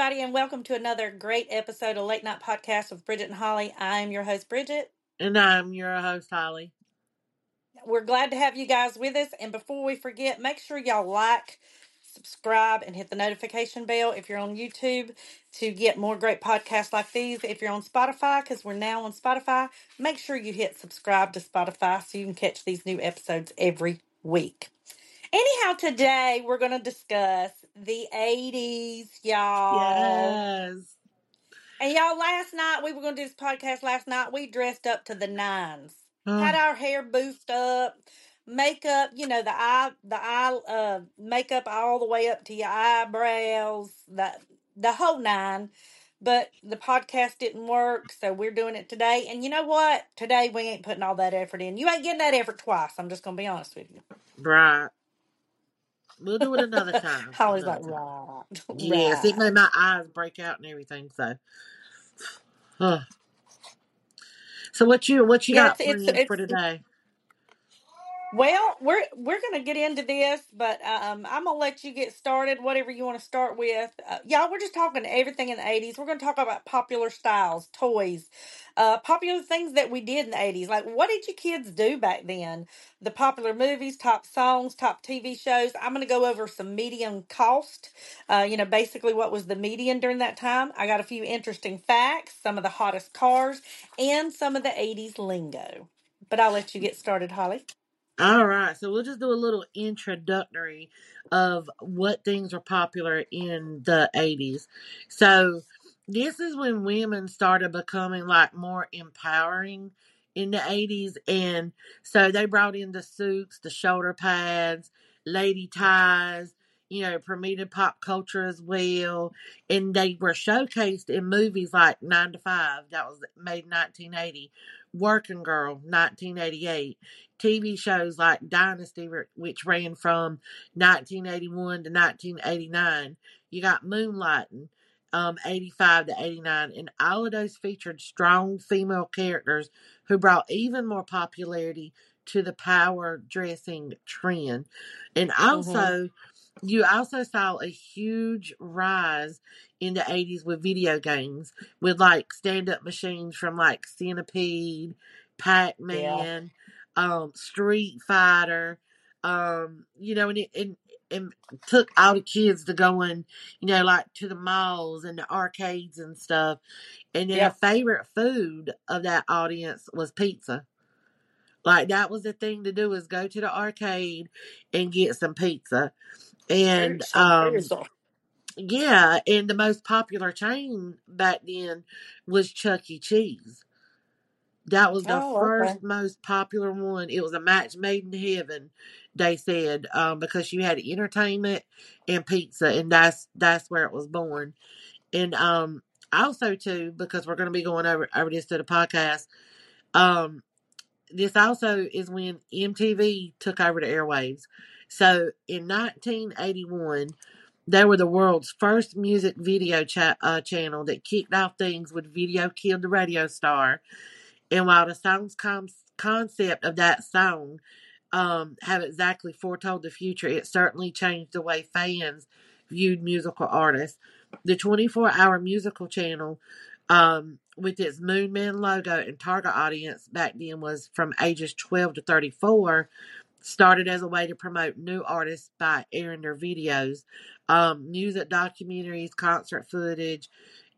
everybody, and welcome to another great episode of Late Night Podcast with Bridget and Holly. I'm your host, Bridget. And I'm your host, Holly. We're glad to have you guys with us. And before we forget, make sure y'all like, subscribe, and hit the notification bell if you're on YouTube to get more great podcasts like these. If you're on Spotify, because we're now on Spotify, make sure you hit subscribe to Spotify so you can catch these new episodes every week. Anyhow, today we're going to discuss the 80s, y'all. Yes. And y'all, last night we were going to do this podcast last night. We dressed up to the nines, Oh, had our hair boofed up, makeup, you know, the eye, the eye, uh, makeup all the way up to your eyebrows, the the whole nine. But the podcast didn't work, so we're doing it today. And you know what? Today we ain't putting all that effort in. You ain't getting that effort twice. I'm just going to be honest with you. right. We'll do it another time. Holly's Another like, time. right, Yes, it made my eyes break out and everything. So, Huh. so what you what you Yeah, got it's it's for it's today? Well, we're we're gonna get into this, but um, I'm gonna let you get started. Whatever you want to start with, uh, y'all. We're just talking everything in the '80s. We're gonna talk about popular styles, toys, uh, popular things that we did in the '80s. Like, what did you kids do back then? The popular movies, top songs, top TV shows. I'm gonna go over some median cost. Uh, you know, basically what was the median during that time. I got a few interesting facts, some of the hottest cars, and some of the '80s lingo. But I'll let you get started, Holly. All right, so we'll just do a little introductory of what things were popular in the 80s. So, this is when women started becoming like more empowering in the 80s. And so they brought in the suits, the shoulder pads, lady ties, you know, permitted pop culture as well. And they were showcased in movies like 9 to 5, that was made in 1980, Working Girl, 1988. TV shows like Dynasty, which ran from 1981 to 1989. You got Moonlighting, um, 85 to 89, and all of those featured strong female characters who brought even more popularity to the power dressing trend. And Mm-hmm. You also saw a huge rise in the 80s with video games, with like stand up machines from like Centipede, Pac Yeah. Man, um, Street Fighter, um, you know, and it and, and took all the kids to going, you know, like to the malls and the arcades and stuff. And then a favorite food of that audience was pizza. Like that was the thing to do is go to the arcade and get some pizza. And um yeah, and the most popular chain back then was Chuck E. Cheese. That was the Oh, okay. first most popular one. It was a match made in heaven, they said, um, because you had entertainment and pizza, and that's that's where it was born. And um, also too, because we're going to be going over over this to the podcast. Um, this also is when MTV took over the airwaves. So in 1981, they were the world's first music video cha- uh, channel that kicked off things with "Video Killed the Radio Star." And while the song's com- concept of that song um, have exactly foretold the future, it certainly changed the way fans viewed musical artists. The 24 hour musical channel, um, with its Moon Man logo and target audience back then was from ages 12 to 34, started as a way to promote new artists by airing their videos, um, music documentaries, concert footage.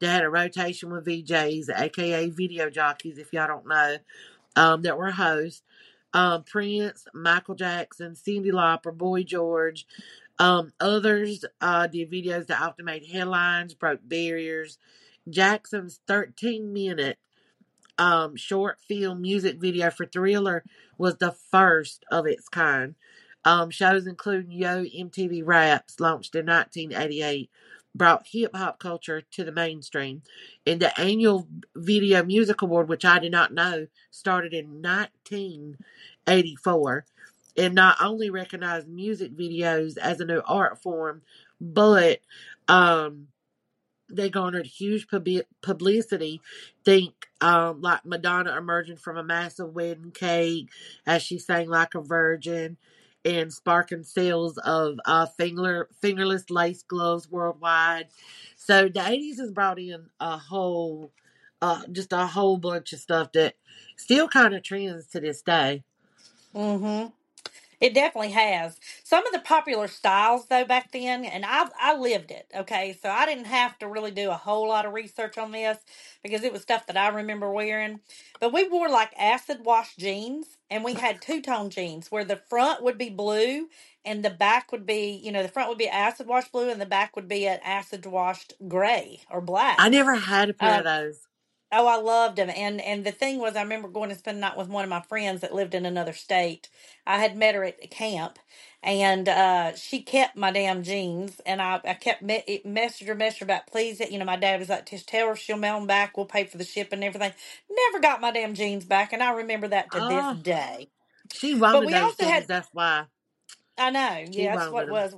They had a rotation with VJs, aka video jockeys, if y'all don't know, um, that were hosts. Um, Prince, Michael Jackson, Cyndi Lauper, Boy George, um, others uh, did videos that often made headlines, broke barriers. Jackson's 13 minute um, short film music video for Thriller was the first of its kind. Um, shows including Yo MTV Raps, launched in 1988, brought hip hop culture to the mainstream. And the annual Video Music Award, which I did not know, started in 1984 and not only recognized music videos as a new art form, but um, they garnered huge pubi- publicity. Think um, like Madonna emerging from a massive wedding cake as she sang like a virgin, and sparking sales of uh, finger fingerless lace gloves worldwide. So the eighties has brought in a whole, uh, just a whole bunch of stuff that still kind of trends to this day. Mm-hmm. It definitely has. Some of the popular styles though back then, and I I lived it, okay? So I didn't have to really do a whole lot of research on this because it was stuff that I remember wearing. But we wore like acid wash jeans and we had two-tone jeans where the front would be blue and the back would be, you know, the front would be acid wash blue and the back would be an acid washed gray or black. I never had a pair Um, of those. Oh, I loved them. And and the thing was I remember going to spend the night with one of my friends that lived in another state. I had met her at camp and uh she kept my damn jeans and I, I kept me- messaged her messaged her about please you know my dad was like just tell her she'll mail them back we'll pay for the ship and everything never got my damn jeans back and I remember that to this Oh, day she but we those also jeans. had That's why I know she yeah that's what it them. was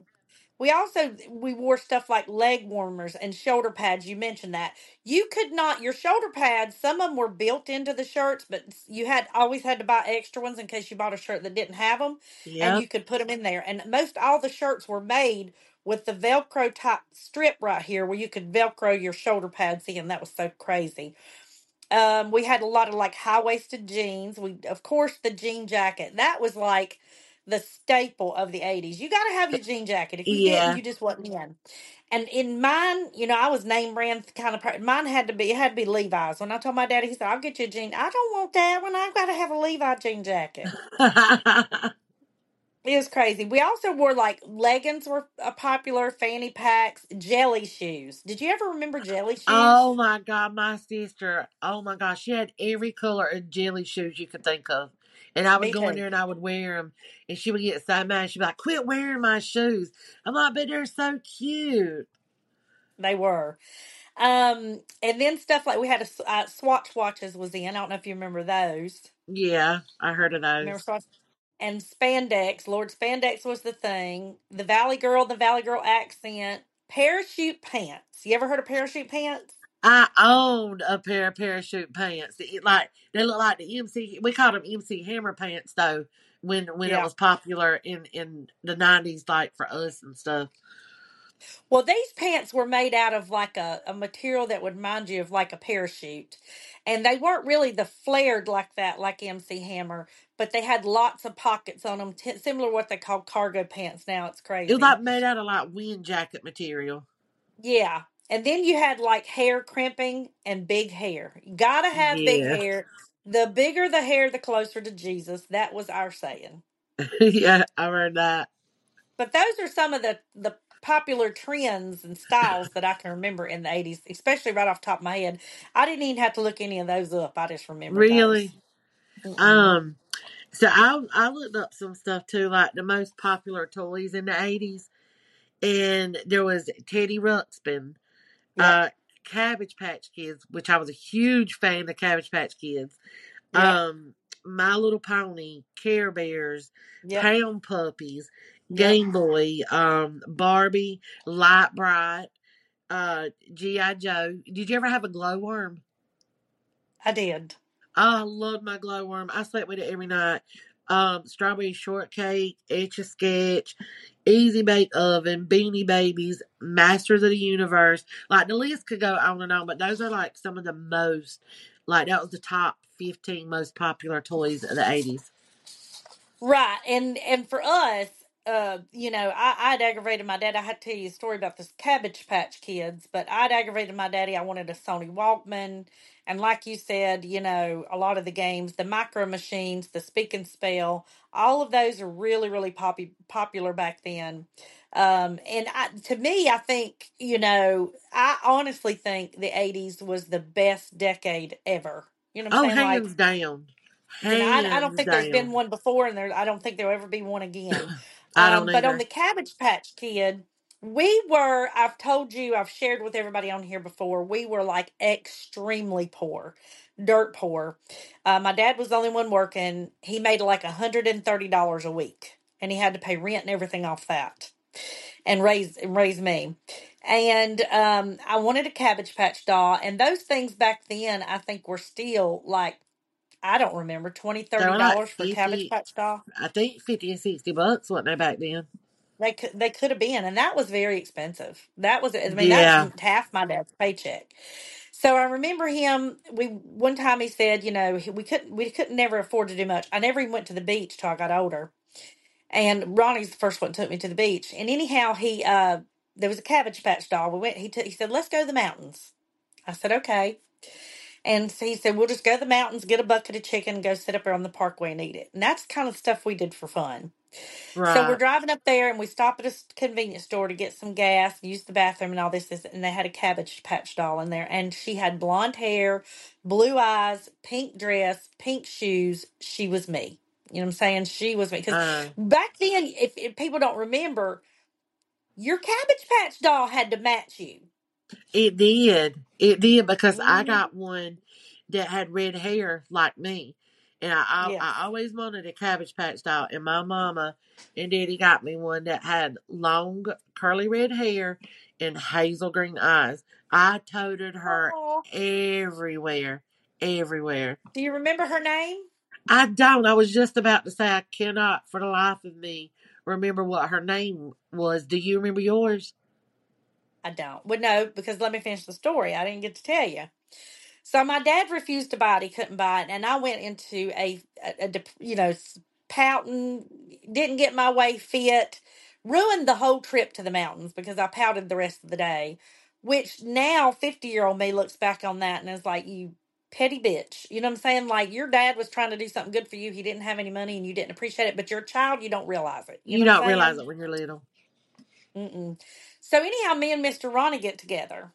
we also we wore stuff like leg warmers and shoulder pads. You mentioned that you could not your shoulder pads. Some of them were built into the shirts, but you had always had to buy extra ones in case you bought a shirt that didn't have them, and Yep. you could put them in there. And most all the shirts were made with the Velcro type strip right here, where you could Velcro your shoulder pads in. That was so crazy. Um, we had a lot of like high waisted jeans. We, of course, the jean jacket. That was like the staple of the 80s. You got to have your jean jacket. If you didn't, Yeah. you just wasn't in. And in mine, you know, I was name brand kind of person. Mine had to be, it had to be Levi's. When I told my daddy, he said, I'll get you a jean. I don't want that one. I've got to have a Levi jean jacket. It was crazy. We also wore like leggings were a popular, fanny packs, jelly shoes. Did you ever remember jelly shoes? oh my god, my sister. Oh my gosh, she had every color of jelly shoes you could think of. And I would Me go in there and I would wear them, and she would get so mad. She'd be like, "Quit wearing my shoes." I'm like, "But they're so cute." They were. Um, and then stuff like we had a uh, Swatch watches was in. I don't know if you remember those. Yeah, I heard of Remember those. Swatch? And spandex. Lord spandex was the thing. The Valley Girl, the Valley Girl accent. Parachute pants. You ever heard of parachute pants? I owned a pair of parachute pants. It, like they look like the MC. We called them MC Hammer pants though. When when it was popular in in the nineties, like for us and stuff. Well, these pants were made out of like a, a material that would remind you of like a parachute. And they weren't really the flared like that, like MC Hammer, but they had lots of pockets on them, t- similar to what they call cargo pants now. It's crazy. It was like made out of like wind jacket material. Yeah. And then you had like hair crimping and big hair. You gotta have big Yeah, hair. The bigger the hair, the closer to Jesus. That was our saying. yeah, I heard that. But those are some of the the popular trends and styles that I can remember in the eighties, especially right off the top of my head. I didn't even have to look any of those up. I just remembered those. Really? Mm-mm. Um. So I I looked up some stuff too, like the most popular toys in the eighties, and there was Teddy Ruxpin, Yep. uh, Cabbage Patch Kids, which I was a huge fan of Cabbage Patch Kids. Yep. Um, My Little Pony, Care Bears, Yep. Pound Puppies. Game Boy, um, Barbie, Lite-Brite, uh, GI Joe. Did you ever have a glowworm? I did. Oh, I loved my glowworm. I slept with it every night. Um, strawberry shortcake, etch a sketch, easy bake oven, beanie babies, masters of the universe. Like the list could go on and on, but those are like some of the most like that was the top fifteen most popular toys of the eighties. Right. And and for us, uh, you know, I, I'd aggravated my dad. I had to tell you a story about this Cabbage Patch Kids, but I'd aggravated my daddy. I wanted a Sony Walkman. And like you said, you know, a lot of the games, the micro machines, the speak and spell, all of those are really, really poppy, popular back then. Um, and I, to me, I think, you know, I honestly think the 80s was the best decade ever. You know what I'm Oh, saying? Like, hands down, you know, I, I don't hands think there's been one before, and there I don't think there'll ever be one again. I don't Um, but on the Cabbage Patch Kid, we were, I've told you, I've shared with everybody on here before, we were like extremely poor, dirt poor. Uh, my dad was the only one working. He made like $130 a week, and he had to pay rent and everything off that and raise and raise me. And um, I wanted a Cabbage Patch doll, and those things back then, I think, were still like I don't remember, 20 They 30 were like dollars for Cabbage 50, Patch doll. I think 50 and 60 bucks, wasn't they, back then? They could they could have been, and that was very expensive. That was I mean that Yeah. was half my dad's paycheck. So I remember him. We one time he said, you know, he- we couldn't we couldn't never afford to do much. I never even went to the beach till I got older. And Ronnie's the first one took me to the beach. And anyhow, he uh there was a Cabbage Patch doll. We went. He took. He said, "Let's go to the mountains." I said, "Okay." And so he said, "We'll just go to the mountains, get a bucket of chicken, and go sit up there on the parkway and eat it." And that's the kind of stuff we did for fun. So we're Right. driving up there, and we stop at a s- convenience store to get some gas, use the bathroom, and all this. this and they had a Cabbage Patch doll in there, and she had blonde hair, blue eyes, pink dress, pink shoes. She was me. You know what I'm saying? She was me because Uh, back then, if, if people don't remember, your Cabbage Patch doll had to match you. it did. It did because I hmm got one that had red hair like me. And I, I, Yes. I always wanted a Cabbage Patch doll. And my mama and daddy got me one that had long, curly red hair and hazel green eyes. I toted her Oh, everywhere. Everywhere. do you remember her name? I don't. I was just about to say I cannot for the life of me remember what her name was. Do you remember yours? I don't. Well, no, because let me finish the story. I didn't get to tell you. So my dad refused to buy it. He couldn't buy it, and I went into a, a, a dep- you know, s- pouting. Didn't get my way fit. Ruined the whole trip to the mountains because I pouted the rest of the day. Which now, fifty year old me looks back on that and is like, "You petty bitch." You know what I'm saying? Like your dad was trying to do something good for you. He didn't have any money, and you didn't appreciate it. But you're a child. You don't realize it. You You what don't I'm realize saying? it when you're little. Mm-mm. So anyhow, me and Mr. Ronnie get together,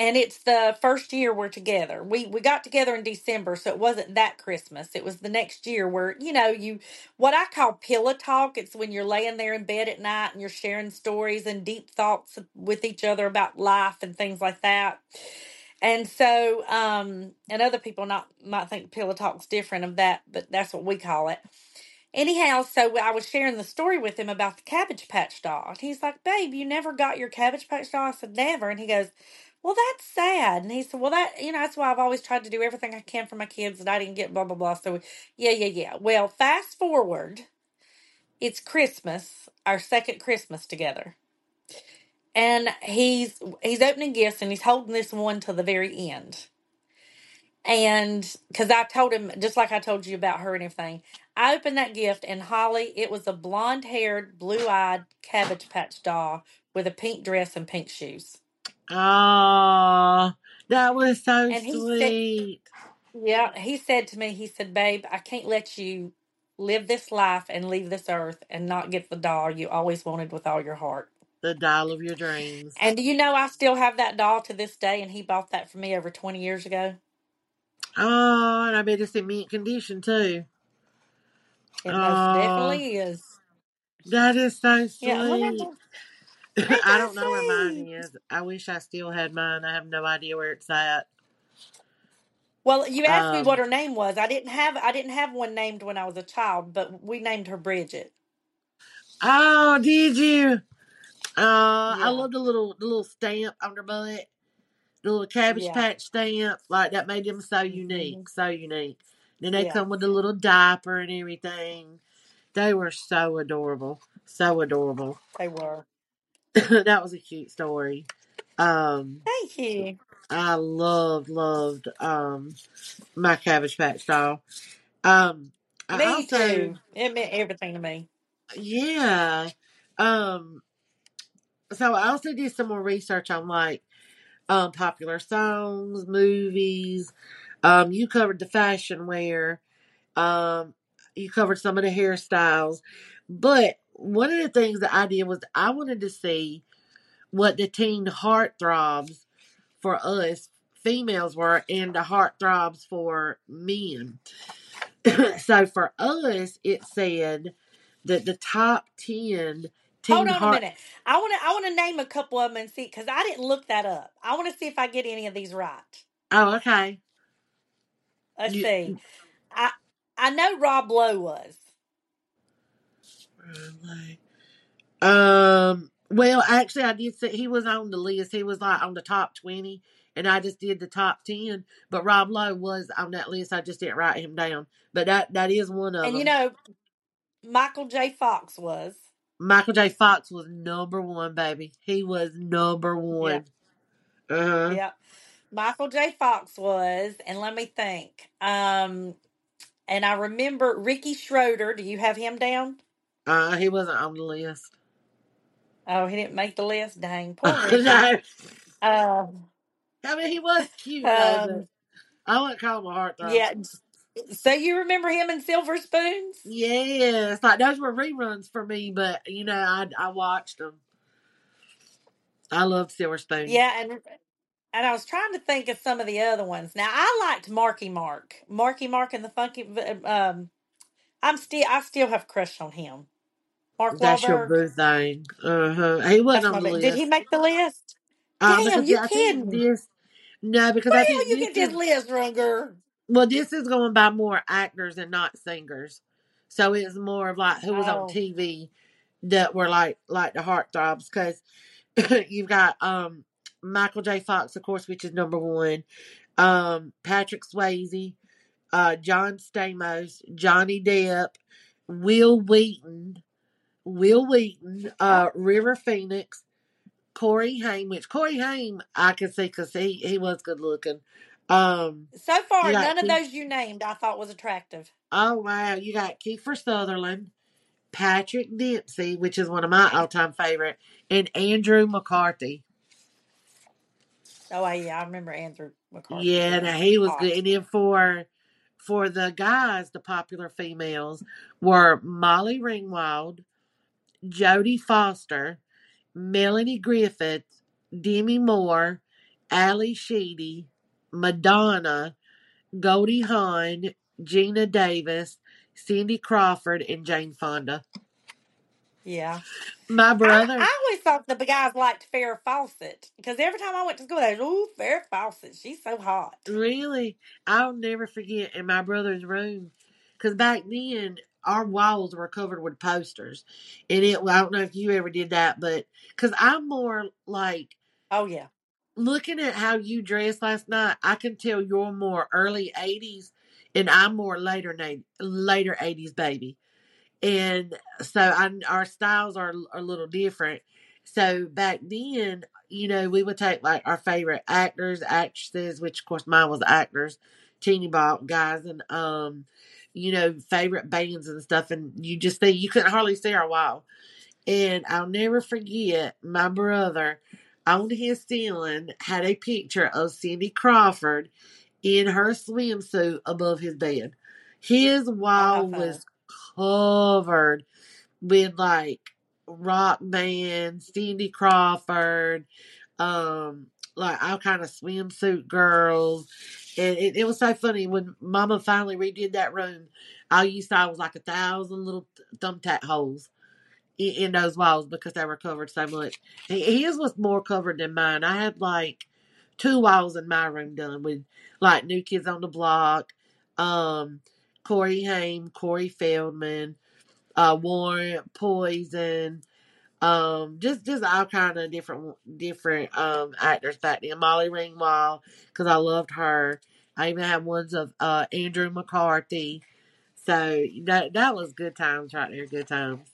and it's the first year we're together. We we got together in December, so it wasn't that Christmas. It was the next year where you know you what I call pillow talk. It's when you're laying there in bed at night and you're sharing stories and deep thoughts with each other about life and things like that. And so, um, and other people not might think pillow talk's different of that, but that's what we call it. Anyhow, so I was sharing the story with him about the Cabbage Patch doll. And he's like, Babe, you never got your Cabbage Patch doll? I said, Never. And he goes, Well, that's sad. And he said, Well, that, you know, that's why I've always tried to do everything I can for my kids that I didn't get, blah, blah, blah. So, yeah, yeah, yeah. Well, fast forward, it's Christmas, our second Christmas together. And he's he's opening gifts and he's holding this one to the very end. And because I told him, just like I told you about her and everything, I opened that gift, and Holly, it was a blonde haired, blue eyed Cabbage Patch doll with a pink dress and pink shoes. Oh, that was so And he said, sweet. Yeah, he said to me, he said, Babe, I can't let you live this life and leave this earth and not get the doll you always wanted with all your heart. The doll of your dreams. And do you know I still have that doll to this day, and he bought that for me over 20 years ago? Oh, and I bet it's in mint condition too. It most Oh, definitely is. that is so Yeah, whatever. sweet. I don't know where mine is. I wish I still had mine. I have no idea where it's at. Well, you asked me what Um, her name was. I didn't have I didn't have one named when I was a child, but we named her Bridget. oh, did you? Uh, I Yeah, love the little the little stamp on their butt, the little cabbage yeah, patch stamp. Like that made them so hmm unique, so unique. Then they yeah. come with the little diaper and everything. They were so adorable, so adorable. They were. that was a cute story. Um, Thank you. I loved loved um my cabbage patch doll. Um, I Me also too. It meant everything to me. yeah. Um, so I also did some more research on like um popular songs, movies. Um, you covered the fashion wear. Um, you covered some of the hairstyles, but one of the things that I did was I wanted to see what the teen heartthrobs for us females were and the heartthrobs for men. so for us, it said that the top ten Hold teen on a minute. I want to I want to name a couple of them and see because I didn't look that up. I want to see if I get any of these right. Oh, okay. Let's You, see. I I know Rob Lowe was. Um. Well, actually, I did say he was on the list. He was like on the top twenty. and I just did the top ten. But Rob Lowe was on that list. I just didn't write him down. But that that is one of And you know, Michael J. Fox was. Michael J. Fox was number one, baby. He was number one. Uh huh. Yep. Michael J. Fox was, and let me think. Um, and I remember Ricky Schroder. Do you have him down? Uh, he wasn't on the list. Oh, he didn't make the list. Dang, poor no, Um, I mean he was cute though, but um, I wouldn't call him a heartthrob. yeah. So you remember him in Silver Spoons? Yes, like those were reruns for me, but you know I I watched them. I love Silver Spoon. Yeah, and and I was trying to think of some of the other ones. Now I liked Marky Mark, Marky Mark and the Funky. Um, I'm still I still have crush on him. Mark that's your Wahlberg. Uh huh. He wasn't That's on my. the list. Did he make the list? Uh, Damn, because you I think kidding? this. No, because I the think you this get this list, Runger? well. This is going by more actors and not singers, so it's more of like who was on Oh, TV that were like like the heartthrobs. Because you've got um Michael J. Fox, of course, which is number one. Um, Patrick Swayze, uh, John Stamos, Johnny Depp, Wil Wheaton, Wil Wheaton, uh, River Phoenix, Corey Haim, which Corey Haim I could see because he, he was good looking. Um, so far none of those you named I thought was attractive. oh wow, you got Kiefer Sutherland, Patrick Dempsey, which is one of my all time favorite, and Andrew McCarthy. Oh yeah, I remember Andrew McCarthy. Yeah, Yeah, now he was hot. good. And then for for the guys, the popular females were Molly Ringwald, Jodie Foster, Melanie Griffith, Demi Moore, Ally Sheedy, Madonna, Goldie Hawn, Geena Davis, Cindy Crawford, and Jane Fonda. Yeah, My I brother, I always thought the guys liked Farrah Fawcett because every time I went to school, they was ooh Farrah Fawcett, she's so hot. really, I'll never forget in my brother's room, because back then our walls were covered with posters, and it. I don't know if you ever did that, but because I'm more like Oh yeah, looking at how you dressed last night, I can tell you're more early '80s, and I'm more later na- later '80s baby. And so I, our styles are, are a little different. So back then, you know, we would take like our favorite actors, actresses, which of course mine was actors, teeny bop guys, and um, you know, favorite bands and stuff. And you just see you couldn't hardly see our wall. And I'll never forget my brother on his ceiling had a picture of Cindy Crawford in her swimsuit above his bed. His how wall was covered with like rock band, Cindy Crawford, um, like all kind of swimsuit girls. And it, it was so funny when Mama finally redid that room. All you saw was like a thousand little thumbtack holes in, in those walls because they were covered so much. He- His was more covered than mine. I had like two walls in my room done with like New Kids on the Block, um, Corey Haim, Corey Feldman, uh, Warren Poison, um, just just all kind of different different um actors back then. Molly Ringwald because I loved her. I even had ones of uh Andrew McCarthy. So that that was good times right there. Good times.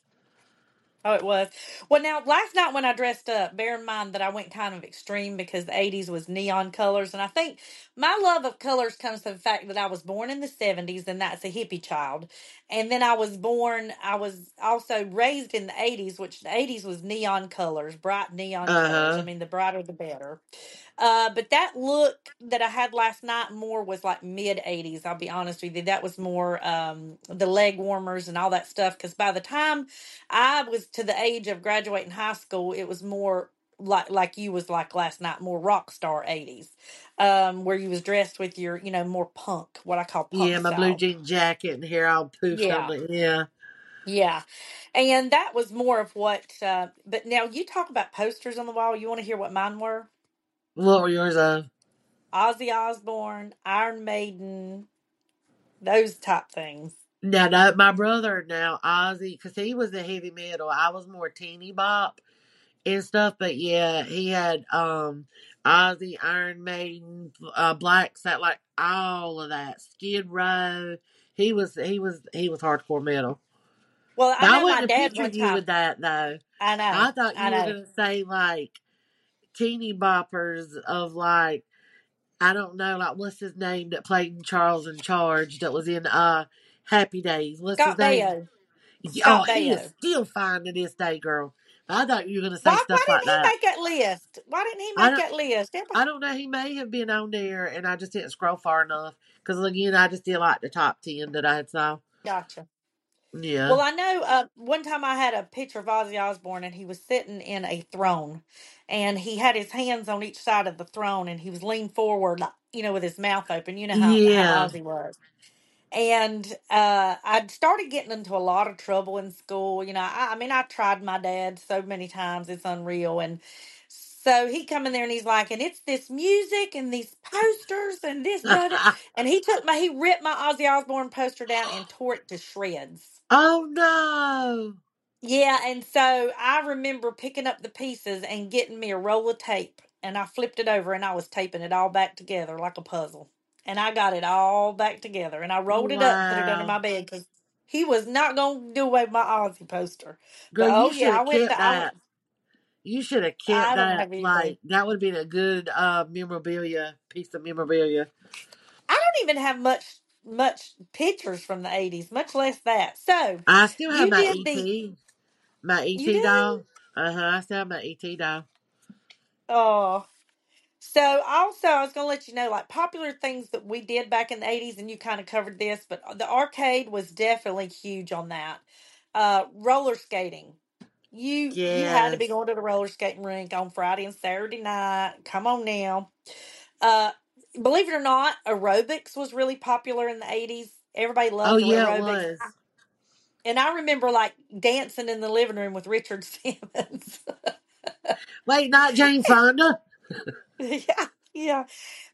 Oh, it was. Well, now last night when I dressed up, bear in mind that I went kind of extreme because the '80s was neon colors, and I think my love of colors comes from the fact that I was born in the '70s, and that's a hippie child, and then I was born. I was also raised in the '80s, which the '80s was neon colors, bright neon colors. I huh. mean, the brighter the better. Uh, but that look that I had last night more was like mid 80s. I'll be honest with you. That was more um, the leg warmers and all that stuff. Because by the time I was to the age of graduating high school, it was more like like you was like last night, more rock star 80s, um, where you was dressed with your you know more punk, what I call punk Yeah, my blue style. jean jacket and hair all poofed on Yeah, it. Yeah. yeah, and that was more of what. Uh, but now you talk about posters on the wall. You want to hear what mine were? What were yours of? Ozzy Osbourne, Iron Maiden, those type things. Now, no, my brother now Ozzy, because he was the heavy metal. I was more teeny bop and stuff. But yeah, he had um Ozzy, Iron Maiden, uh, Black Sabbath, like all of that. Skid Row. He was he was he was hardcore metal. Well, I I wouldn't have dad pictured you with that though. I know. I thought I you were gonna say like teeny boppers of like I don't know, like what's his name that played in Charles in Charge that was in uh Happy Days. What's Scott his name? Baio. Oh, Scott he is still fine to this day, girl. I thought you were gonna say Why? Why stuff like didn't he make that list? Why didn't he I make that list? Everybody- I don't know. He may have been on there, and I just didn't scroll far enough. Because again, I just did like the top ten that I had saw. Gotcha. Yeah. Well, I know uh, one time I had a picture of Ozzy Osbourne, and he was sitting in a throne, and he had his hands on each side of the throne, and he was leaned forward, like, you know, with his mouth open. You know how how yeah. Ozzy was. And uh, I'd started getting into a lot of trouble in school. You know, I, I mean, I tried my dad so many times; it's unreal. And so he come in there and he's like, and it's this music and these posters and this, da, da. and he took my, he ripped my Ozzy Osbourne poster down and tore it to shreds. oh no. Yeah, and so I remember picking up the pieces and getting me a roll of tape, and I flipped it over and I was taping it all back together like a puzzle. And I got it all back together, and I rolled it up put it under Wow. my bed because he was not going to do away with my Ozzy poster. Girl, But you oh should yeah, I have went. kept To, I went. that. You should have kept I don't that. have anything. Like that would have been a good uh memorabilia piece of memorabilia. I don't even have much much pictures from the eighties, much less that. So I still have you my did the ET, my you ET do. doll. Uh huh. I still have my ET doll. Oh, So also, I was going to let you know, like popular things that we did back in the eighties, and you kind of covered this, but the arcade was definitely huge on that. Uh, roller skating. You you had to be Yes. going to the roller skating rink on Friday and Saturday night. Come on now. Uh, believe it or not, aerobics was really popular in the eighties. Everybody Oh loved yeah, it aerobics, was. and I remember like dancing in the living room with Richard Simmons. Wait, not Jane Fonda. yeah, yeah.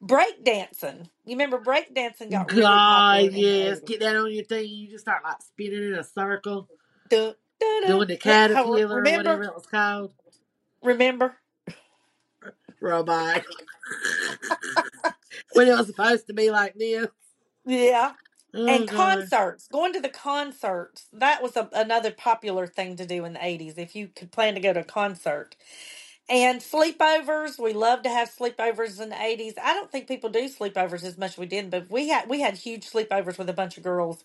Break dancing. You remember break dancing got really God, popular in the yes. Get that on your thing. You just start like spinning in a circle, Dun, dun, dun. doing the caterpillar or remember, whatever it was called. remember. Robot. when it was supposed to be like this. Yeah. Oh And God. concerts, going to the concerts, that was a, another popular thing to do in the 80s if you could plan to go to a concert. And sleepovers, we loved to have sleepovers in the 80s. I don't think people do sleepovers as much as we did, but we had we had huge sleepovers with a bunch of girls.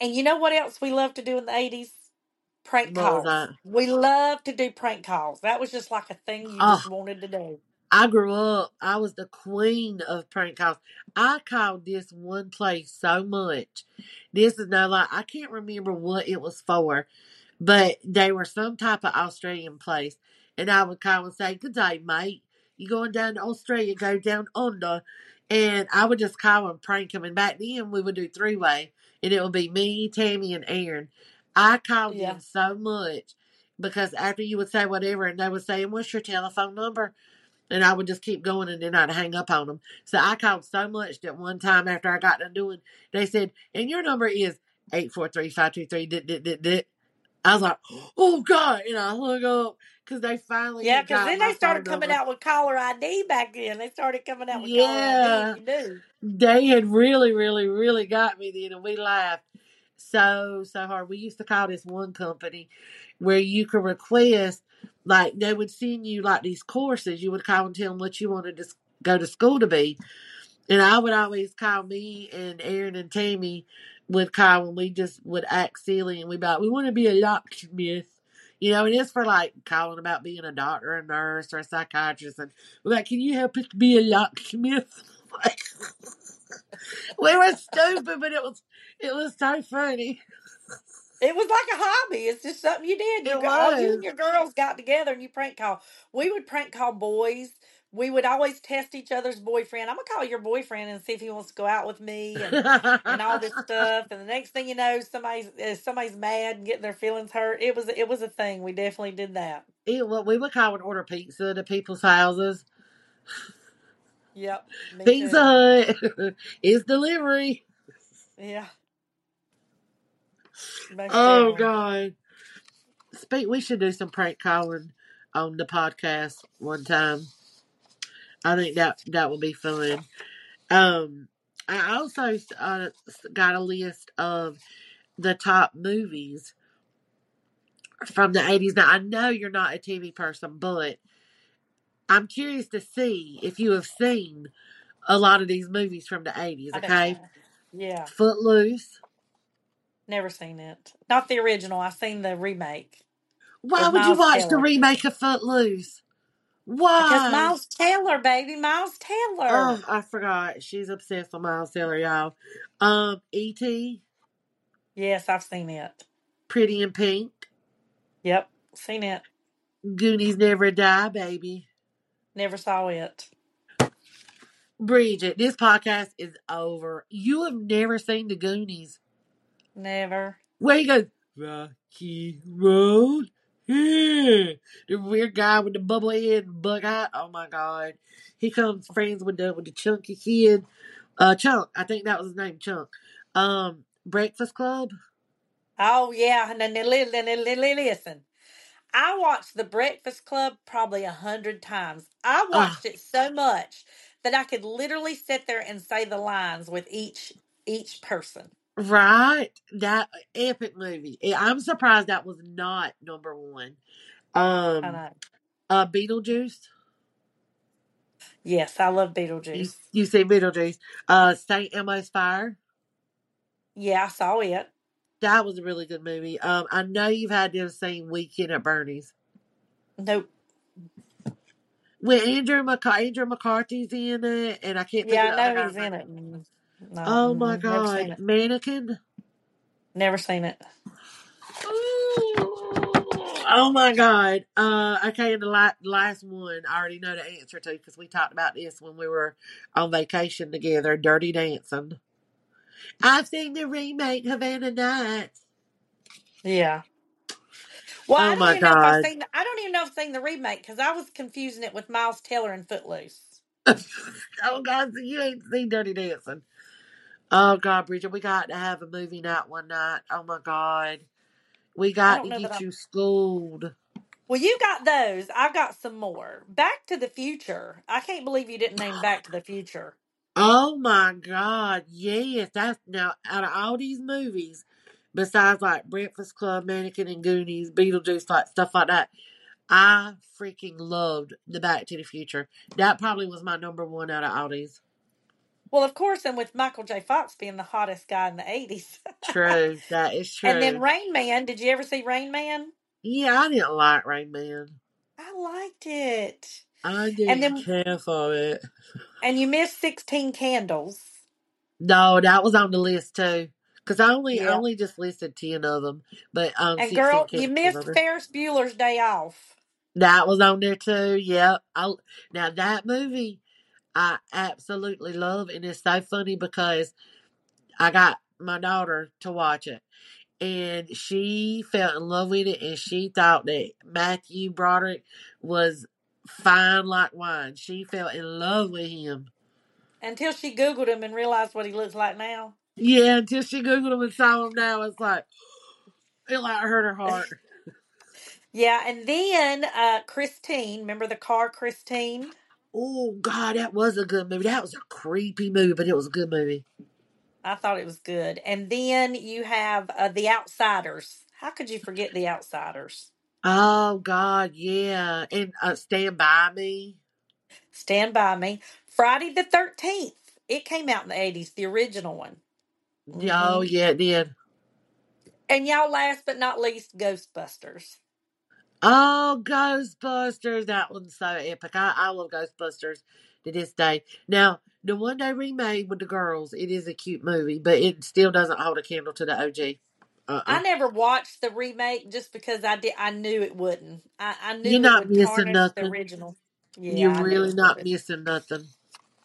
And you know what else we loved to do in the 80s? Prank What was calls. that? We loved to do prank calls. That was just like a thing you Oh, just wanted to do. I grew up. I was the queen of prank calls. I called this one place so much. This is no lie. I can't remember what it was for, but they were some type of Australian place. And I would call and say, Good day, mate. You going down to Australia, go down under. And I would just call and prank them. And back then, we would do three way. And it would be me, Tammy, and Aaron. I called Yeah. them so much because after you would say whatever, and they would say, What's your telephone number? And I would just keep going and then I'd hang up on them. So I called so much that one time after I got done doing, they said, and your number is 843-523. I was like, oh God. And I hung up because they finally Yeah, because then they started coming number. out with caller ID back then. They started coming out with caller ID, Yeah. and you knew. They had really, really, really got me then and we laughed so, so hard. We used to call this one company where you could request, like, they would send you like these courses. You would call and tell them what you wanted to go to school to be. And I would always call me and Aaron and Tammy would call and we just would act silly and we'd be like, we want to be a locksmith. You know, and it's for like calling about being a doctor, a nurse, or a psychiatrist. And we're like, can you help us be a locksmith? Like, we were stupid, but it was it was so funny. It was like a hobby. It's just something you did. You It oh, you and your girls got together and you prank call. We would prank call boys. We would always test each other's boyfriend. I'm gonna call your boyfriend and see if he wants to go out with me and and all this stuff. And the next thing you know, somebody's uh, somebody's mad and getting their feelings hurt. It was it was a thing. We definitely did that. it, well, we would call and order pizza to people's houses. Yep, Pizza too. Hut is delivery. Yeah, most Oh definitely. God. Speak we should do some prank calling on the podcast one time. I think that that will be fun. Um, I also uh, got a list of the top movies from the 80s. Now, I know you're not a TV person, but I'm curious to see if you have seen a lot of these movies from the 80s, okay? Yeah, Footloose. never seen it. Not the original. I've seen the remake Why would you watch the remake of Footloose? Because Why? Miles Teller, baby, Miles Teller. Oh, I forgot. She's obsessed with Miles Teller, y'all. Um, E.T., Yes, I've seen it. Pretty in Pink, Yep, seen it. Goonies Never Die, baby. Never saw it. Bridget, this podcast is over. You have never seen the Goonies. Never. Where he goes, Rocky Road. The weird guy with the bubble head and bug eye. Oh my god. He comes friends with the with the chunky kid. Uh Chunk. I think that was his name, Chunk. Um, Breakfast Club. Oh yeah, and then li- li- li- li- li- listen. I watched The Breakfast Club probably a hundred times. I Ah, watched it so much that I could literally sit there and say the lines with each each person. Right. That epic movie. Eh, I'm surprised that was not number one. I Um know. uh Beetlejuice. Yes, I love You Beetlejuice. you say Beetlejuice. Uh Saint Elmo's Fire. Yeah, I saw it. That was a really good movie. Um, I know you've had them seen Weekend at Bernie's. Nope. When Andrew McCar- Andrew McCarthy's in it, and I can't think Yeah, of the I other know guy's he's in name. it. No, Oh my never seen God, it. Mannequin. Never seen it. Oh my God. Uh, okay, and the la- last one I already know the answer to because we talked about this when we were on vacation together. Dirty Dancing. I've seen the remake Havana Nights. Yeah. Well, I Oh don't my even know if I've God. seen. The, I don't even know if I've seen the remake because I was confusing it with Miles Teller and Footloose. oh God, so you ain't seen Dirty Dancing. Oh God, Bridget, we got to have a movie night one night. Oh my God. We I got don't to know that get I. you schooled. Well, you got those. I've got some more. Back to the Future. I can't believe you didn't name Back to the Future. Oh my God. Yes. That's now out of all these movies, besides like Breakfast Club, Mannequin and Goonies, Beetlejuice, like stuff like that, I freaking loved the Back to the Future. That probably was my number one out of all these. Well, of course, and with Michael J. Fox being the hottest guy in the eighties. True. That is true. and then. Rain Man. Did you ever see Rain Man? Yeah, I didn't like Rain Man. I liked it. I didn't then, care for it. and you missed Sixteen Candles. No, that was on the list too. Cause I only I only just listed ten of them, but um, And girl, you missed. Ferris Bueller's Day Off. That was on there too. Yep. I now that movie I absolutely love, and it's so funny because I got my daughter to watch it, and she fell in love with it, and she thought that Matthew Broderick was fine like wine. She fell in love with him. Until she Googled him and realized what he looks like now. Yeah, until she googled him and saw him now, it's like it like hurt her heart. Yeah, and then uh Christine, remember the car Christine? Oh God, that was a good movie. That was a creepy movie, but it was a good movie. I thought it was good. And then you have uh, The Outsiders. How could you forget The Outsiders? Oh God, yeah, and uh, Stand by Me. Stand By Me. Friday the 13th. It came out in the 80s, the original one. Oh hmm yeah, it did. And y'all, last but not least, Ghostbusters. Oh, Ghostbusters! That one's so epic. I, I love Ghostbusters to this day. Now, the one they remade with the girls, it is a cute movie, but it still doesn't hold a candle to the OG. I uh never watched the remake just because I did. I knew it wouldn't. I, I You're knew it not would missing tarnish the nothing. original. You're I knew really it not would. missing nothing.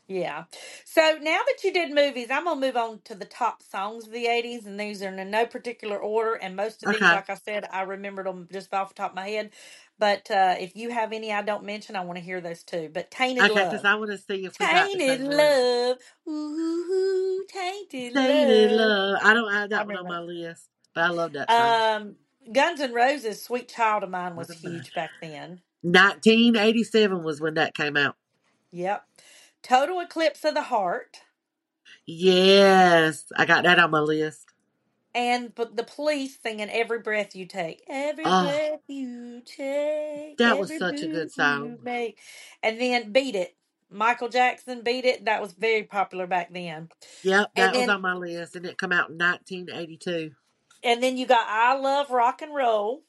Yeah. So now that you did movies, I'm gonna move on to the top songs of the '80s, and these are in no particular order. And most of these, Okay. like I said, I remembered them just off the top of my head. But uh, if you have any I don't mention, I want to hear those too. But "Tainted Okay, because Love," I want to see if we got the "Tainted same one. Love," ooh, "Tainted Tainted Love." Love. I don't have I that one on remember. my list, but I love that song. Um, Guns N' Roses' "Sweet Child of Mine" was huge back then. 1987 was when that came out. Yep. Total Eclipse of the Heart, Yes, I got that on my list. and but the police singing Every Breath You Take. Every Oh, breath you take, that was every such a good song. make. And then Beat It. Michael Jackson Beat It. That was very popular back then. Yep, And that was then on my list, and it come out in 1982. and then you got I Love Rock and Roll.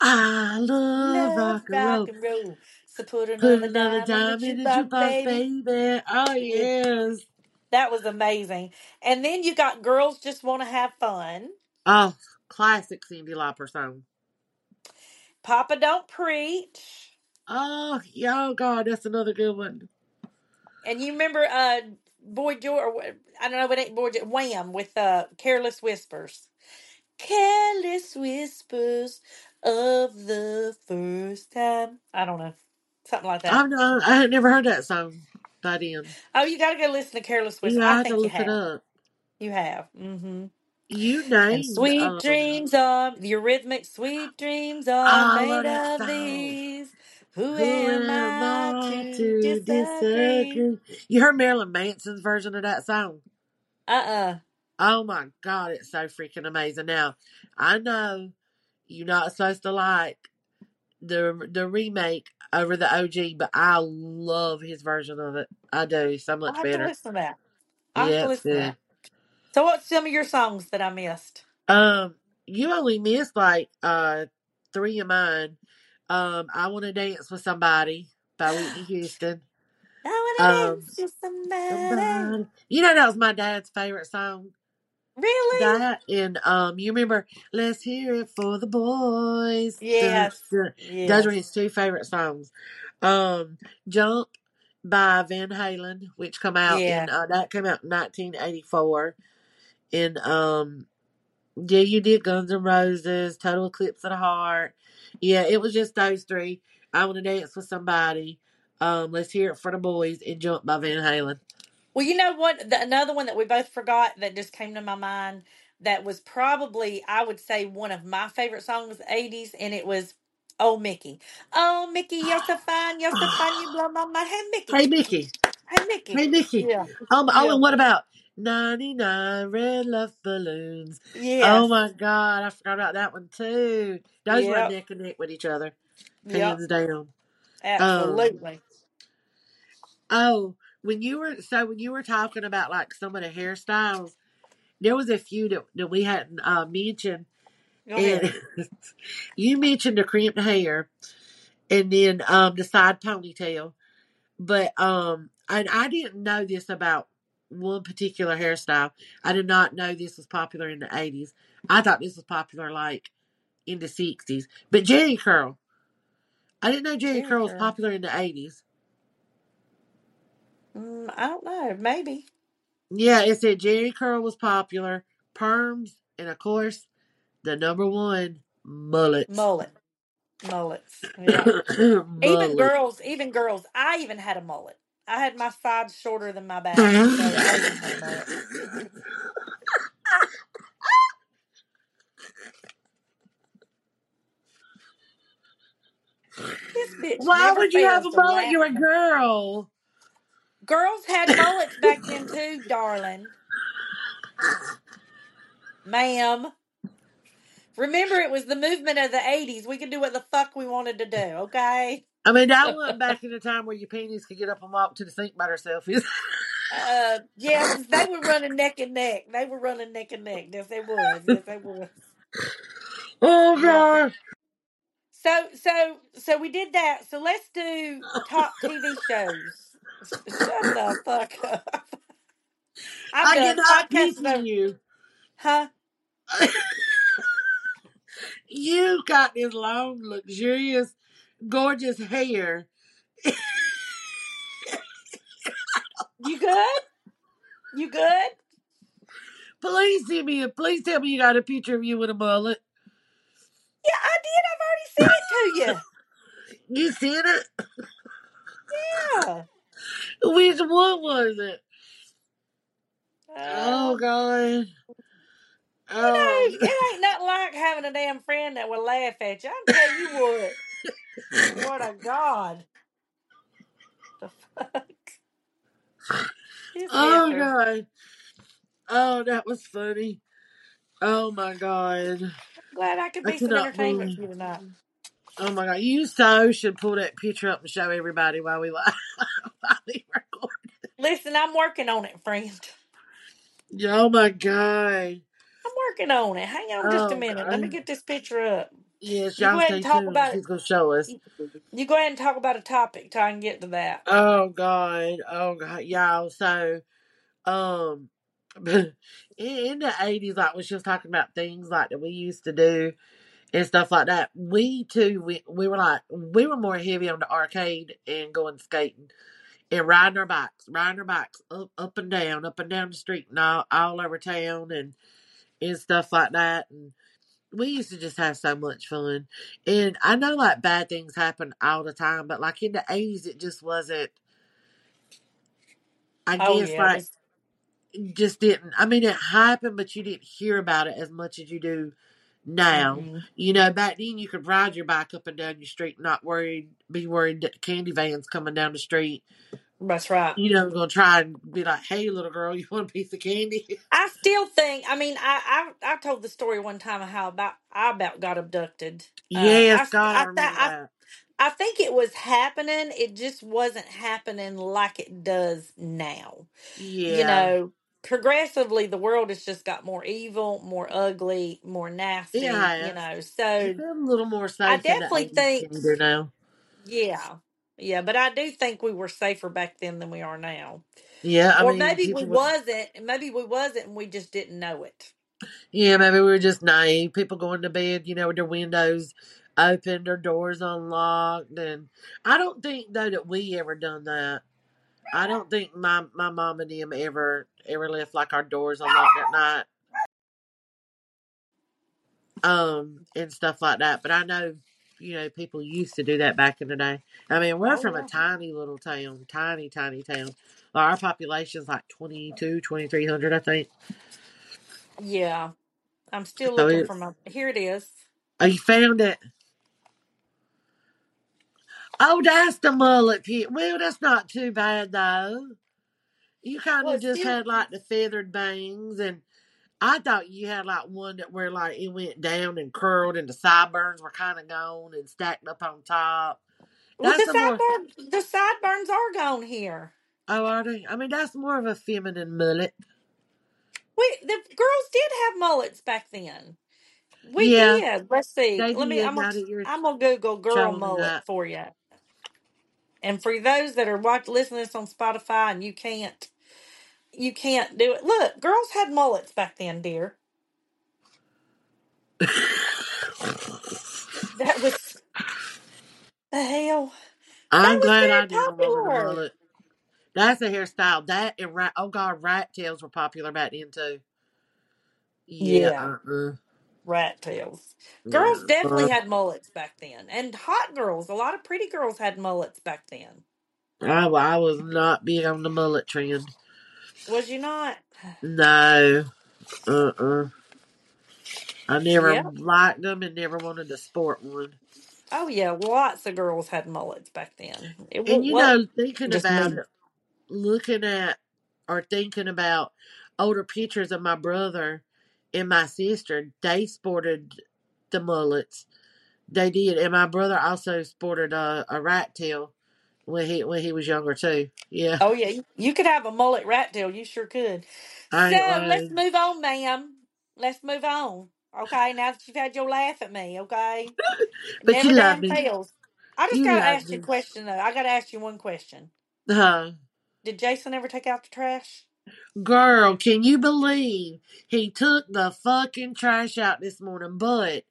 I love Love rock and rock roll. and roll. Put Put another another dime in the dime in the jukebox, jukebox, baby. baby. Oh Yeah. yes. That was amazing. And then you got Girls Just Want to Have Fun. Oh, classic Cyndi Lauper song. Papa Don't Preach. Oh, yeah, God, that's another good one. And you remember uh Boy George, or I don't know, it ain't Boy George, Wham with uh Careless Whispers. Careless Whispers of the first time. I don't know. Something like that. I've no, I had never heard that song by then. Oh, you got to go listen to Careless Whispers. Yeah, I I to think you look it have. up. You have. Mm-hmm. You And named sweet um dreams are the rhythmic sweet dreams are love made that of song. these. Who Who am am I I to to disagree? disagree? You heard Marilyn Manson's version of that song? Uh-uh. Oh my God, it's so freaking amazing. Now, I know you're not supposed to like the the remake over the OG, but I love his version of it. I do so much have to better. listen to that. I'll have to listen to that. So what's some of your songs that I missed? Um, you only missed like uh three of mine. Um, I want to dance with somebody by Whitney Houston. I wanna Um, dance with somebody. somebody. You know that was my dad's favorite song. Really? That and um, you remember "Let's Hear It for the Boys." Dun, Yes. dun. Yes. Those were his two favorite songs. Um, "Jump" by Van Halen, which come out Yeah. in uh, that came out in 1984. And um, yeah, you did Guns N' Roses, Total Eclipse of the Heart. Yeah, it was just those three. I want to dance with somebody. Um, let's hear it for the boys and "Jump" by Van Halen. Well, you know what? The, another one that we both forgot that just came to my mind that was probably, I would say, one of my favorite songs of the 80s, and it was Oh Mickey. Oh Mickey, you're so fine, you're so fine, you blow my mind. Hey Mickey. Hey Mickey, Hey Mickey. hey Mickey. Yeah. Um, oh, Yeah. and what about 99 red love balloons? Oh Yes. my God, I forgot about that one too. Those were Yep. neck and neck with each other, Yep. hands down. Um, Absolutely. oh, when you were so when you were talking about like some of the hairstyles, there was a few that, that we hadn't uh, mentioned, and you mentioned the crimped hair, and then um the side ponytail, but um, and I didn't know this about one particular hairstyle. I did not know this was popular in the eighties. I thought this was popular like in the sixties. But Jheri curl, I didn't know Jheri Jheri curl was curl. popular in the eighties. Mm, I don't know. Maybe. Yeah, it said Jheri curl was popular, perms, and of course the number one mullets. Mullet. Mullets. Yeah. Even girls, even girls. I even had a mullet. I had my sides shorter than my back, so I even had a mullet. This bitch Why would you have a mullet? You're a girl. Girls had mullets back then too, darling. Ma'am. Remember, it was the movement of the 80s. We could do what the fuck we wanted to do, okay? I mean, that wasn't back in the time where your penis could get up and walk to the sink by herself. Uh, yes, they were running neck and neck. They were running neck and neck. Yes, they was. Yes, they was. oh. God! So, so, so we did that. So let's do top TV shows. Shut the fuck up. I'm I Podcast is picture over. you. Huh? you got this long, luxurious, gorgeous hair. You good? You good? Please send me. Please tell me you got a picture of you with a mullet. Yeah, I did. I've already sent it to you. You seen it? Yeah. Which one was it? Oh Uh, God! you know, Oh. it ain't nothing like having a damn friend that will laugh at you. I tell you what. What a god. The fuck? Oh god. Oh, that was funny. Oh my god. Glad I could I be some cannot entertainment for you tonight. Oh my god. You so should pull that picture up and show everybody while we live. While we record. Listen, I'm working on it, friend. Oh my god. I'm working on it. Hang on just a Oh minute. Let me god. get this picture up. Yes, You go y'all ahead and talk tuned. about it. She's gonna show us. You go ahead and talk about a topic till I can get to that. Oh god. Oh god. Y'all. So um in, in the eighties, like when she was talking about things like that we used to do and stuff like that, we too we, we were like we were more heavy on the arcade and going skating and riding our bikes, riding our bikes up up and down, up and down the street and all, all over town and and stuff like that and we used to just have so much fun. And I know like bad things happen all the time, but like in the eighties it just wasn't I Oh guess yeah, like just didn't I mean it happened but you didn't hear about it as much as you do now. Mm-mm. You know, back then you could ride your bike up and down your street, not worried, be worried that the candy van's coming down the street. That's right. You know, gonna try and be like, "Hey, little girl, you want a piece of candy?" I still think. I mean, I I, I told the story one time of how about I about got abducted. Uh, yes, I God, I I th- remember I that. I think it was happening. It just wasn't happening like it does now. Yeah. You know, progressively, the world has just got more evil, more ugly, more nasty. You know, so a little more I safe in the definitely think, now. yeah, yeah. But I do think we were safer back then than we are now. Yeah, I Or mean, maybe we people would. wasn't. Maybe we wasn't, and we just didn't know it. Yeah, maybe we were just naive. People going to bed, you know, with their windows open, their doors unlocked, and I don't think though that we ever done that. I don't think my my mom and them ever ever left like our doors unlocked at night, um, and stuff like that. But I know, you know, people used to do that back in the day. I mean, we're Oh from a tiny little town, tiny tiny town. Like, our population's like 22, 2300, I think. yeah. I'm still So looking it, for my. Here it is. oh, you found it. Oh, that's the mullet pit. Well, that's not too bad though. You kind of it's just had like the feathered bangs, and I thought you had like one that where like it went down and curled, and the sideburns were kind of gone and stacked up on top. Well, the a more the sideburns are gone here. oh, are they? I mean, that's more of a feminine mullet. We the girls did have mullets back then. We Yeah, did. Let's see. they Let me. I'm gonna. Now that you're I'm gonna Google girl mullet that, for you. And for those that are watch listening to this on Spotify and you can't, you can't do it. Look, girls had mullets back then, dear. That was the hell. That I'm was glad very I wanted a popular. mullet. That's a hairstyle. That and rat. Oh God, rat tails were popular back then too. Yeah. Yeah, Uh. uh rat tails. Yeah. Girls definitely Uh, had mullets back then, and hot girls. A lot of pretty girls had mullets back then. I, I was not big on the mullet trend. Was you not? No. Uh. uh I never Yeah. liked them and never wanted to sport one. Oh yeah, lots of girls had mullets back then. It And you know, thinking just about me. it, looking at or thinking about older pictures of my brother and my sister, they sported the mullets. They did, and my brother also sported a, a rat tail when he when he was younger too. Yeah, Oh yeah, you could have a mullet rat tail. You sure could. I So ain't let's lying. move on, ma'am. Let's move on. Okay, now that you've had your laugh at me, okay? But you love me. fails. I just You gotta love ask you a me. question though. I gotta ask you one question. Huh. Did Jason ever take out the trash? Girl, can you believe he took the fucking trash out this morning? But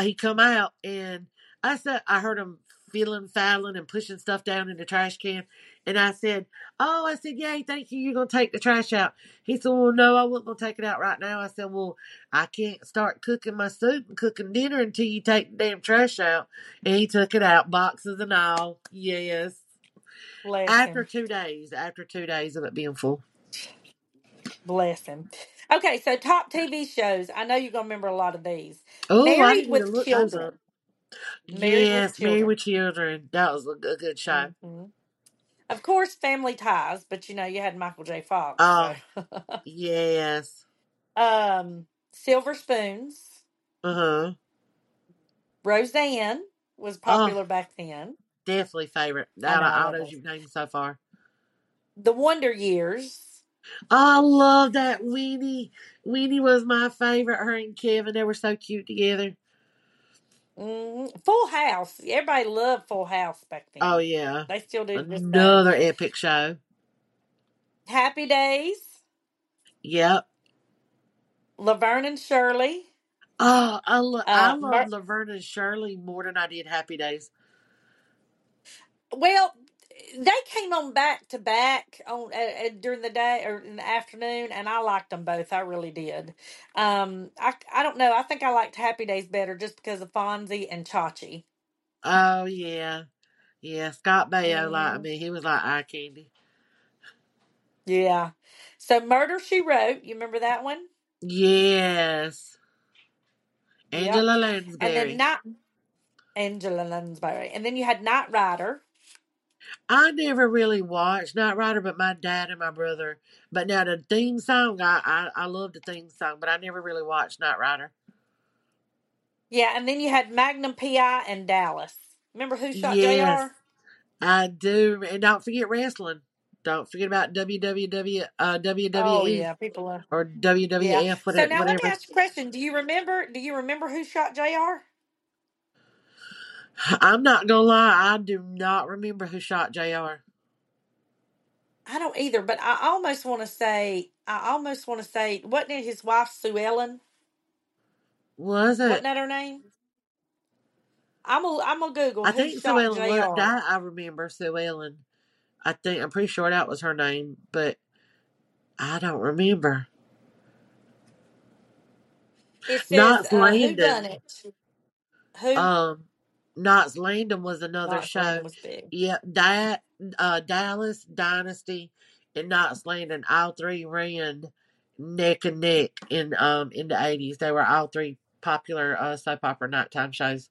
he come out and I said I heard him feeling fouling and pushing stuff down in the trash can. And I said, Oh, I said, Yay, thank you, you're gonna take the trash out. He said, Well, no, I wasn't gonna take it out right now. I said, Well, I can't start cooking my soup and cooking dinner until you take the damn trash out. And he took it out, boxes and all. Yes. Bless After him. two days, after two days of it being full. Bless him. Okay, so top TV shows. I know you're gonna remember a lot of these. Oh, I Married with look those up. Married with Yes, Married Children. with Children. That was a good, good show. hmm Of course, Family Ties, but you know, you had Michael J. Fox, so. Oh, yes. um, Silver Spoons, Uh huh. Roseanne was Oh, popular back then. definitely favorite I out know, of I all love those those. you've named so far. The Wonder Years. I love that Winnie. Winnie was my favorite. Her and Kevin, they were so cute together. Hmm Full House. Everybody loved Full House back then. Oh then. yeah, They still do to this day. another epic show. Happy Days, Yep. Laverne and Shirley. Oh, I lo- I Uh, love Mer- Laverne and Shirley more than I did Happy Days. well, they came on back to back on uh, uh, during the day or in the afternoon, and I liked them both. I really did. Um, I I don't know. I think I liked Happy Days better just because of Fonzie and Chachi. Oh yeah, yeah. Scott Baio liked hmm me. He was like eye candy. Yeah. So Murder She Wrote. You remember that one? Yes, Yep. Angela And then Lansbury. not Angela Lansbury. And then you had Knight Rider. I never really watched Knight Rider, but my dad and my brother. But now the theme song, I I, I love the theme song, but I never really watched Knight Rider. Yeah, and then you had Magnum PI and Dallas. Remember who shot Yes, JR? I do. And don't forget wrestling. Don't forget about WWW, uh, Oh WWE yeah, people are or yeah. WWF, So whatever. now let me whatever. ask you a question. Do you remember do you remember who shot JR? I'm not gonna lie, I do not remember who shot Jr. I don't either, but I almost want to say I almost want to say wasn't it his wife Sue Ellen? Was Wasn't it? that her name? I'm gonna I'm gonna Google I who think Sue shot Ellen JR. that. I remember Sue Ellen. I think I'm pretty sure that was her name, but I don't remember. It says Knots uh, who done Landing. it? Who? Um, Knots Landing was another Knots show. was big. Yep, that uh, Dallas Dynasty and Knots Landing, all three ran neck and neck in um in the eighties. They were all three popular uh, soap opera nighttime shows.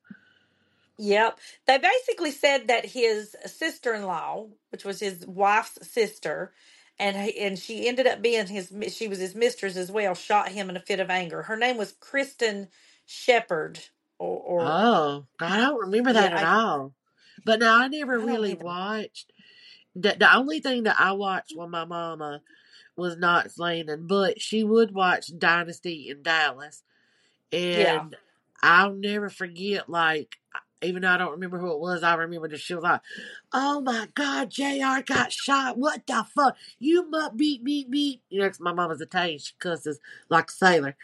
Yep. They basically said that his sister-in-law, which was his wife's sister, and he, and she ended up being his she was his mistress as well, shot him in a fit of anger. Her name was Kristin Shepard or or Oh, I don't remember yeah, that at I all. But now I never I really watched. The, the only thing that I watched with my mama was Knots Landing, but she would watch Dynasty in Dallas. Yeah. And I'll never forget, like, even though I don't remember who it was, I remember that she was like, Oh my God, JR got shot. What the fuck? You must beat, beat, beat. You know, 'cause my mama's a Italian. She cusses like a sailor.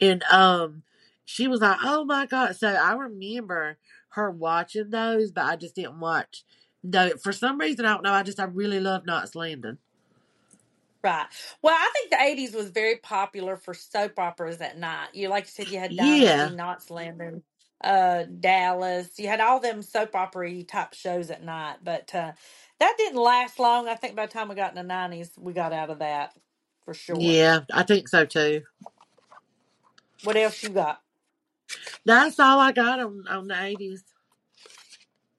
And, um, she was like, Oh my God. So I remember her watching those, but I just didn't watch. Though for some reason, I don't know. I just, I really love Knots Landing. Right. Well, I think the eighties was very popular for soap operas at night. You like you said, you had Yeah. Dynasty, Knots Landing, uh, Dallas. You had all them soap opera type shows at night, but uh, that didn't last long. I think by the time we got in the nineties, we got out of that for sure. Yeah, I think so too. What else you got? That's all I got on, on the 80s.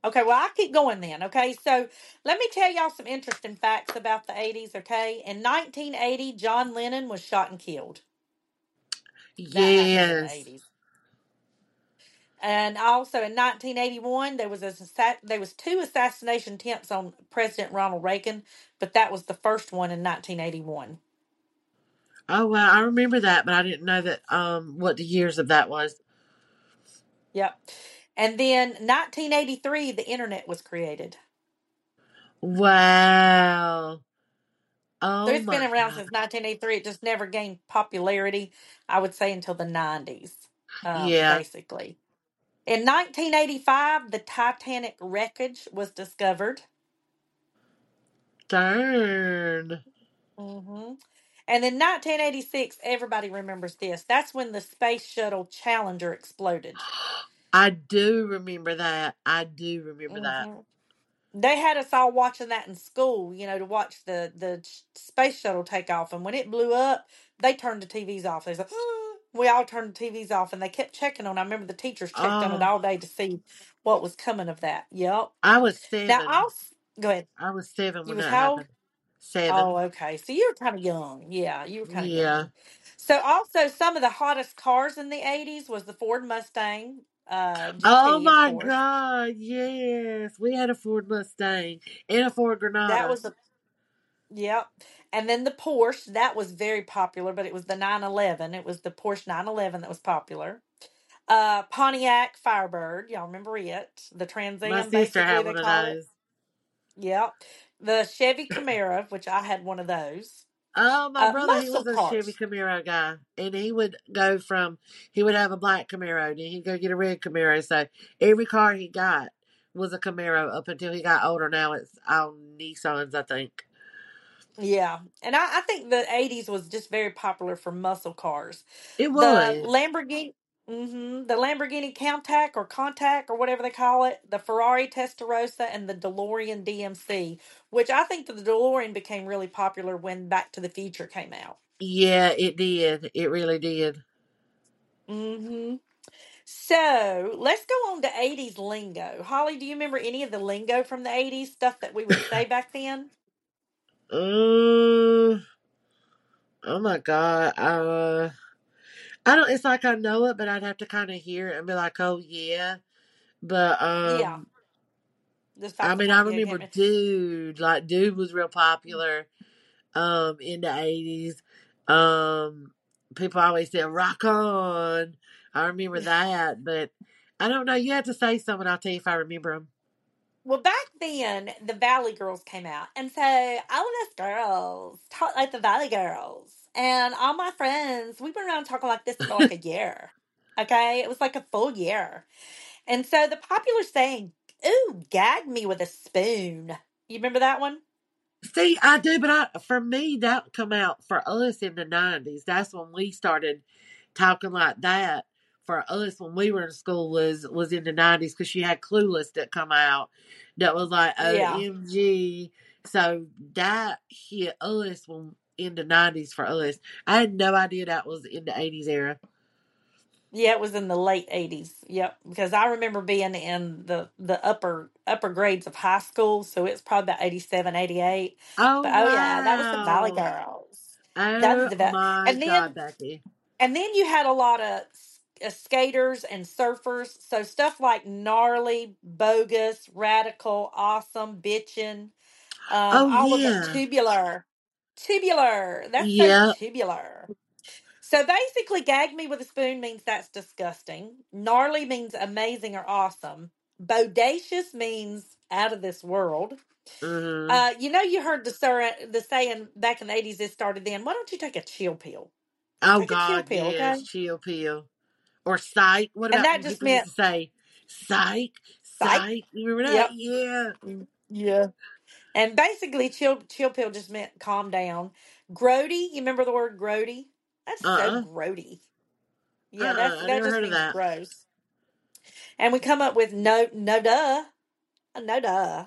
Okay, well, I keep going then. Okay, so let me tell y'all some interesting facts about the 80s. Okay, in 1980, John Lennon was shot and killed. That happened in the Yes. 80s. And also in 1981, there was a assa- there was two assassination attempts on President Ronald Reagan, but that was the first one in 1981. Oh well, I remember that, but I didn't know that um what the years of that was. Yep. And then 1983, the internet was created. Wow. So Oh it's been my around God. since 1983. It just never gained popularity, I would say, until the 90s, um, Yeah. basically. In 1985, the Titanic wreckage was discovered. Darn. hmm And in 1986, everybody remembers this. That's when the space shuttle Challenger exploded. I do remember that. I do remember that. hmm They had us all watching that in school, you know, to watch the the sh- space shuttle take off. And when it blew up, they turned the TVs off. They was like, we all turned the TVs off, and they kept checking on. I remember the teachers checked on it Oh, all day to see what was coming of that. Yep. I was Now, seven. also, Go ahead. I was seven You when was that how old? happened. Seven. Oh, okay. So you were kind of young. Yeah, you were kind of Yeah. young. So also some of the hottest cars in the 80s was the Ford Mustang uh Oh GT, of my course. God, yes. We had a Ford Mustang and a Ford Granada. That Granada. was a yep. And then the Porsche, that was very popular, but it was the 911. It was the Porsche 911 that was popular. Uh Pontiac Firebird, y'all remember it? The Trans My Am sister basically had they one of call it. those. Yep. The Chevy Camaro, which I had one of those. Oh, my Uh brother, he muscle was a Chevy. Camaro guy. And he would go from, he would have a black Camaro, then he'd go get a red Camaro. So every car he got was a Camaro up until he got older. Now it's all Nissans, I think. Yeah, and I, I think the '80s was just very popular for muscle cars. It The was. Lamborghini, hmm the Lamborghini Countach or Contact or whatever they call it, the Ferrari Testarossa, and the DeLorean DMC. Which I think that the DeLorean became really popular when Back to the Future came out. Yeah, it did. It really did. hmm So let's go on to '80s lingo. Holly, do you remember any of the lingo from the '80s stuff that we would say back then? Uh, oh my God. Uh, I don't, it's like I know it, but I'd have to kind of hear it and be like, oh yeah. But, Yeah, um, just I mean, I top of your remember. Dude. Like, Dude was real popular. um in the eighties. Um people always said rock on. I remember that, but I don't know. You have to say something. I'll tell you if I remember them. Well, back then, the Valley Girls came out. And so all of us girls talk like the Valley Girls. And all my friends, we've been around talking like this for like a year. Okay? It was like a full year. And so the popular saying, ooh, gag me with a spoon. You remember that one? See, I do, but I for me that come out for us in the nineties. That's when we started talking like that. For us, when we were in school, was was in the nineties because you had Clueless that come out that was like Yeah. OMG. So that hit us when in the nineties for us. I had no idea that was in the eighties era. Yeah, it was in the late 80s. Yep. Because I remember being in the, the upper upper grades of high school. So it's probably about 87, 88. Oh But oh, yeah, that was the Valley! Girls. Oh the va- my and then God, Becky! and then you had a lot of uh, skaters and surfers. So stuff like gnarly, bogus, radical, awesome, bitchin', um, Oh all of the yeah, tubular, tubular. That's so yep. tubular. So basically, gag me with a spoon means that's disgusting. Gnarly means amazing or awesome. Bodacious means out of this world. hmm Uh, you know, you heard the sir the saying back in the eighties. It started then. Why don't you take a chill pill? Oh Take a chill God, pill, yes, okay? chill pill or psych. What And about that when just people used meant to say psych, psych. psych? You remember that? Yep. Yeah. Mm, Yeah. And basically, chill chill pill just meant calm down. Grody. You remember the word grody? That's Uh so uh-uh. grody. uh. Yeah, that's I that never just heard of means that. gross. And we come up with no no duh. Uh, No duh.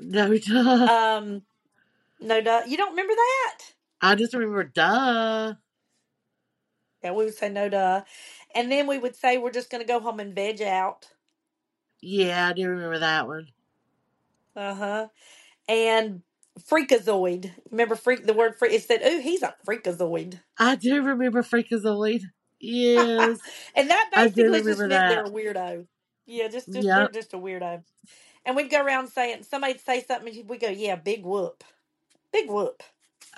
No, duh. Um no duh. You don't remember that? I just remember duh. Yeah, we would say no duh. And then we would say we're just gonna go home and veg out. Yeah, I do remember that one. Uh-huh. And freakazoid. Remember freak the word freak it said, ooh, he's a freakazoid. I do remember Freakazoid. Yes, and that I do basically just remember meant they're that. a weirdo. Yeah, just just they're Yep. just a weirdo. And we'd go around saying somebody'd say something and we go, Yeah, big whoop. Big whoop.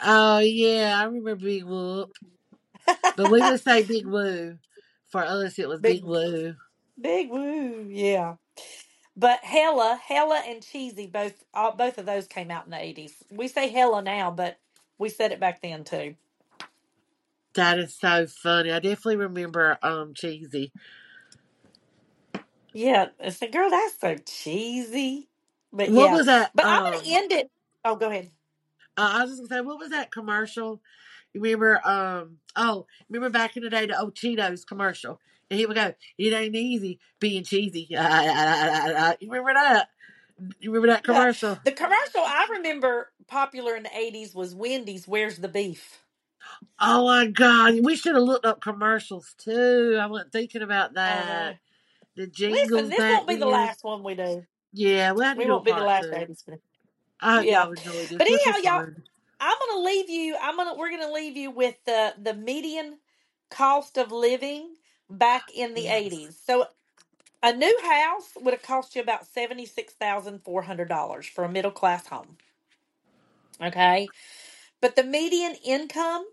Oh yeah, I remember Big Whoop. But we would say Big Woo. For us, it was big Big Woo. big woo, yeah. But hella, hella and cheesy both all, both of those came out in the eighties. We say hella now, but we said it back then too. That is so funny. I definitely remember um cheesy. Yeah, I said, girl, that's so cheesy. But What yeah, was that? but I'm gonna Um, end it. Oh, go ahead. uh, I was just gonna say, what was that commercial? You remember? Um, oh, remember back in the day, the old Cheetos commercial, and he would go, "It ain't easy being cheesy." you remember that? You remember that Yeah, commercial? the commercial I remember popular in the eighties was Wendy's. Where's the beef? Oh my God, we should have looked up commercials too. I wasn't thinking about I know. that. The Listen, jingles this back won't be the then. last one we do. Yeah, we'll have to We do a won't be the part last two. eighties. I hope Yeah. y'all enjoyed this. But This was anyhow, y'all, fun. I'm gonna leave you. I'm gonna we're gonna leave you with the the median cost of living back in the Yes. 80s. So a new house would have cost you about seventy six thousand four hundred dollars for a middle class home. Okay, but the median income.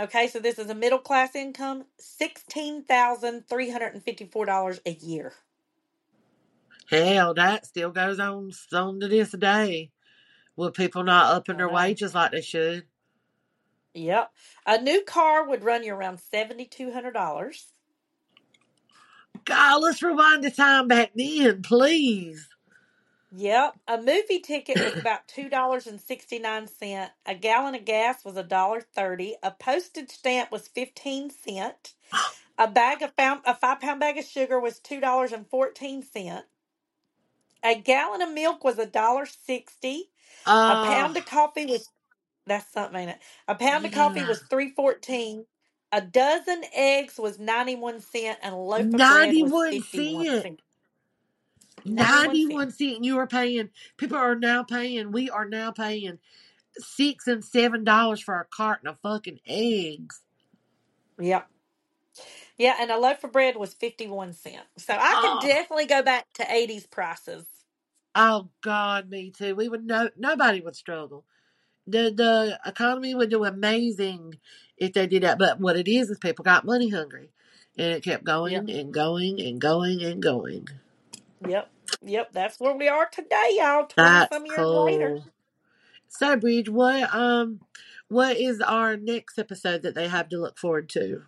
Okay, so this is a middle class income, sixteen thousand three hundred and fifty four dollars a year. Hell, that still goes on on to this day. With people not upping I their know. wages like they should. Yep. A new car would run you around seventy two hundred dollars. God, let's rewind the time back then, please. Yep. A movie ticket was about two dollars and sixty nine cent. A gallon of gas was a dollar thirty. A postage stamp was fifteen cent. A bag of pound, a five pound bag of sugar was two dollars and fourteen cent. A gallon of milk was a dollar sixty. A Uh, pound of coffee was that's something, ain't it? A pound of coffee yeah. was three fourteen. A dozen eggs was ninety one cent, and a loaf of bread was 91 fifty one cent. cent. Ninety one cent. 91 cent. And you are paying, people are now paying, we are now paying six and seven dollars for a carton of fucking eggs. Yep. Yeah, and a loaf of bread was 51 cents. So I can Oh, definitely go back to 80s prices. oh God, me too. We would no nobody would struggle. The the economy would do amazing if they did that. But what it is is people got money hungry. And it kept Yep. going and going and going and going. Yep. Yep. That's where we are today, y'all, 20 That's some years later. So Bridge, what um what is our next episode that they have to look forward to?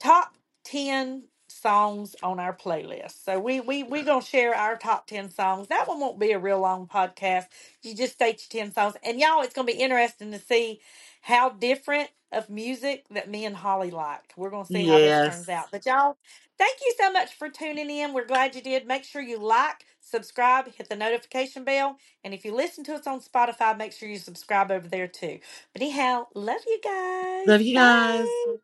Top 10 songs on our playlist. So we we we going to share our top 10 songs. That one won't be a real long podcast. You just state your 10 songs. And y'all, it's going to be interesting to see how different of music that me and Holly like. We're going to see how this turns Yes. out. But y'all, thank you so much for tuning in. We're glad you did. Make sure you like, subscribe, hit the notification bell. And if you listen to us on Spotify, make sure you subscribe over there too. But anyhow, love you guys. Love you guys. Bye.